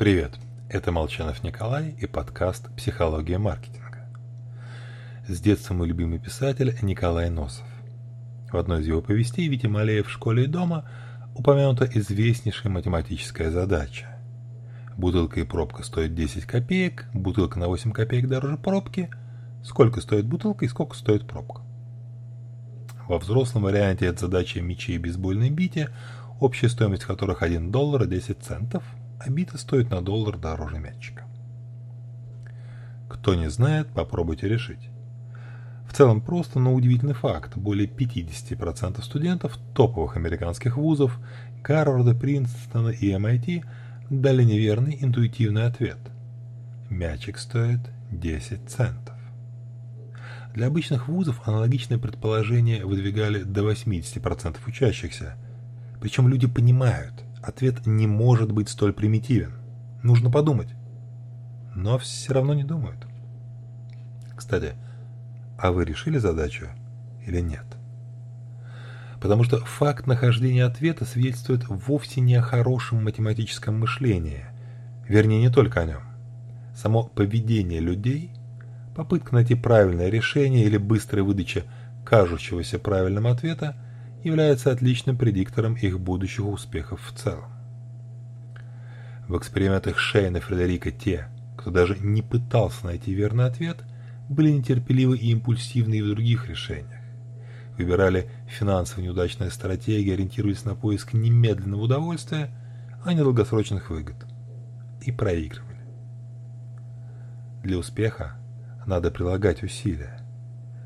Привет, это Молчанов Николай и подкаст «Психология маркетинга». С детства мой любимый писатель Николай Носов. В одной из его повестей «Витя Малеев в школе и дома» упомянута известнейшая математическая задача. Бутылка и пробка стоят 10 копеек, бутылка на 8 копеек дороже пробки. Сколько стоит бутылка и сколько стоит пробка? Во взрослом варианте от задачи мечи и бейсбольной бите, общая стоимость которых 1 доллар и 10 центов – а стоит на доллар дороже мячика. Кто не знает, попробуйте решить. В целом просто, но удивительный факт. Более 50% студентов топовых американских вузов Гарварда, Принстона и MIT дали неверный интуитивный ответ. Мячик стоит 10 центов. Для обычных вузов аналогичное предположение выдвигали до 80% учащихся. Причем люди понимают – Ответ не может быть столь примитивен. Нужно подумать. Но все равно не думают. Кстати, а вы решили задачу или нет? Потому что факт нахождения ответа свидетельствует вовсе не о хорошем математическом мышлении, вернее не только о нем. Само поведение людей, попытка найти правильное решение или быстрая выдача кажущегося правильным ответа – является отличным предиктором их будущих успехов в целом. В экспериментах Шейна и Фредерика те, кто даже не пытался найти верный ответ, были нетерпеливы и импульсивны и в других решениях. Выбирали финансово неудачные стратегии, ориентируясь на поиск немедленного удовольствия, а не долгосрочных выгод. И проигрывали. Для успеха надо прилагать усилия.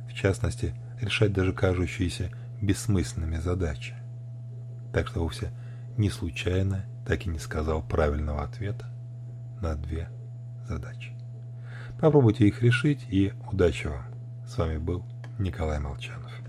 В частности, решать даже кажущиеся бессмысленными задачи. Так что вовсе не случайно так и не сказал правильного ответа на две задачи. Попробуйте их решить и удачи вам. С вами был Николай Молчанов.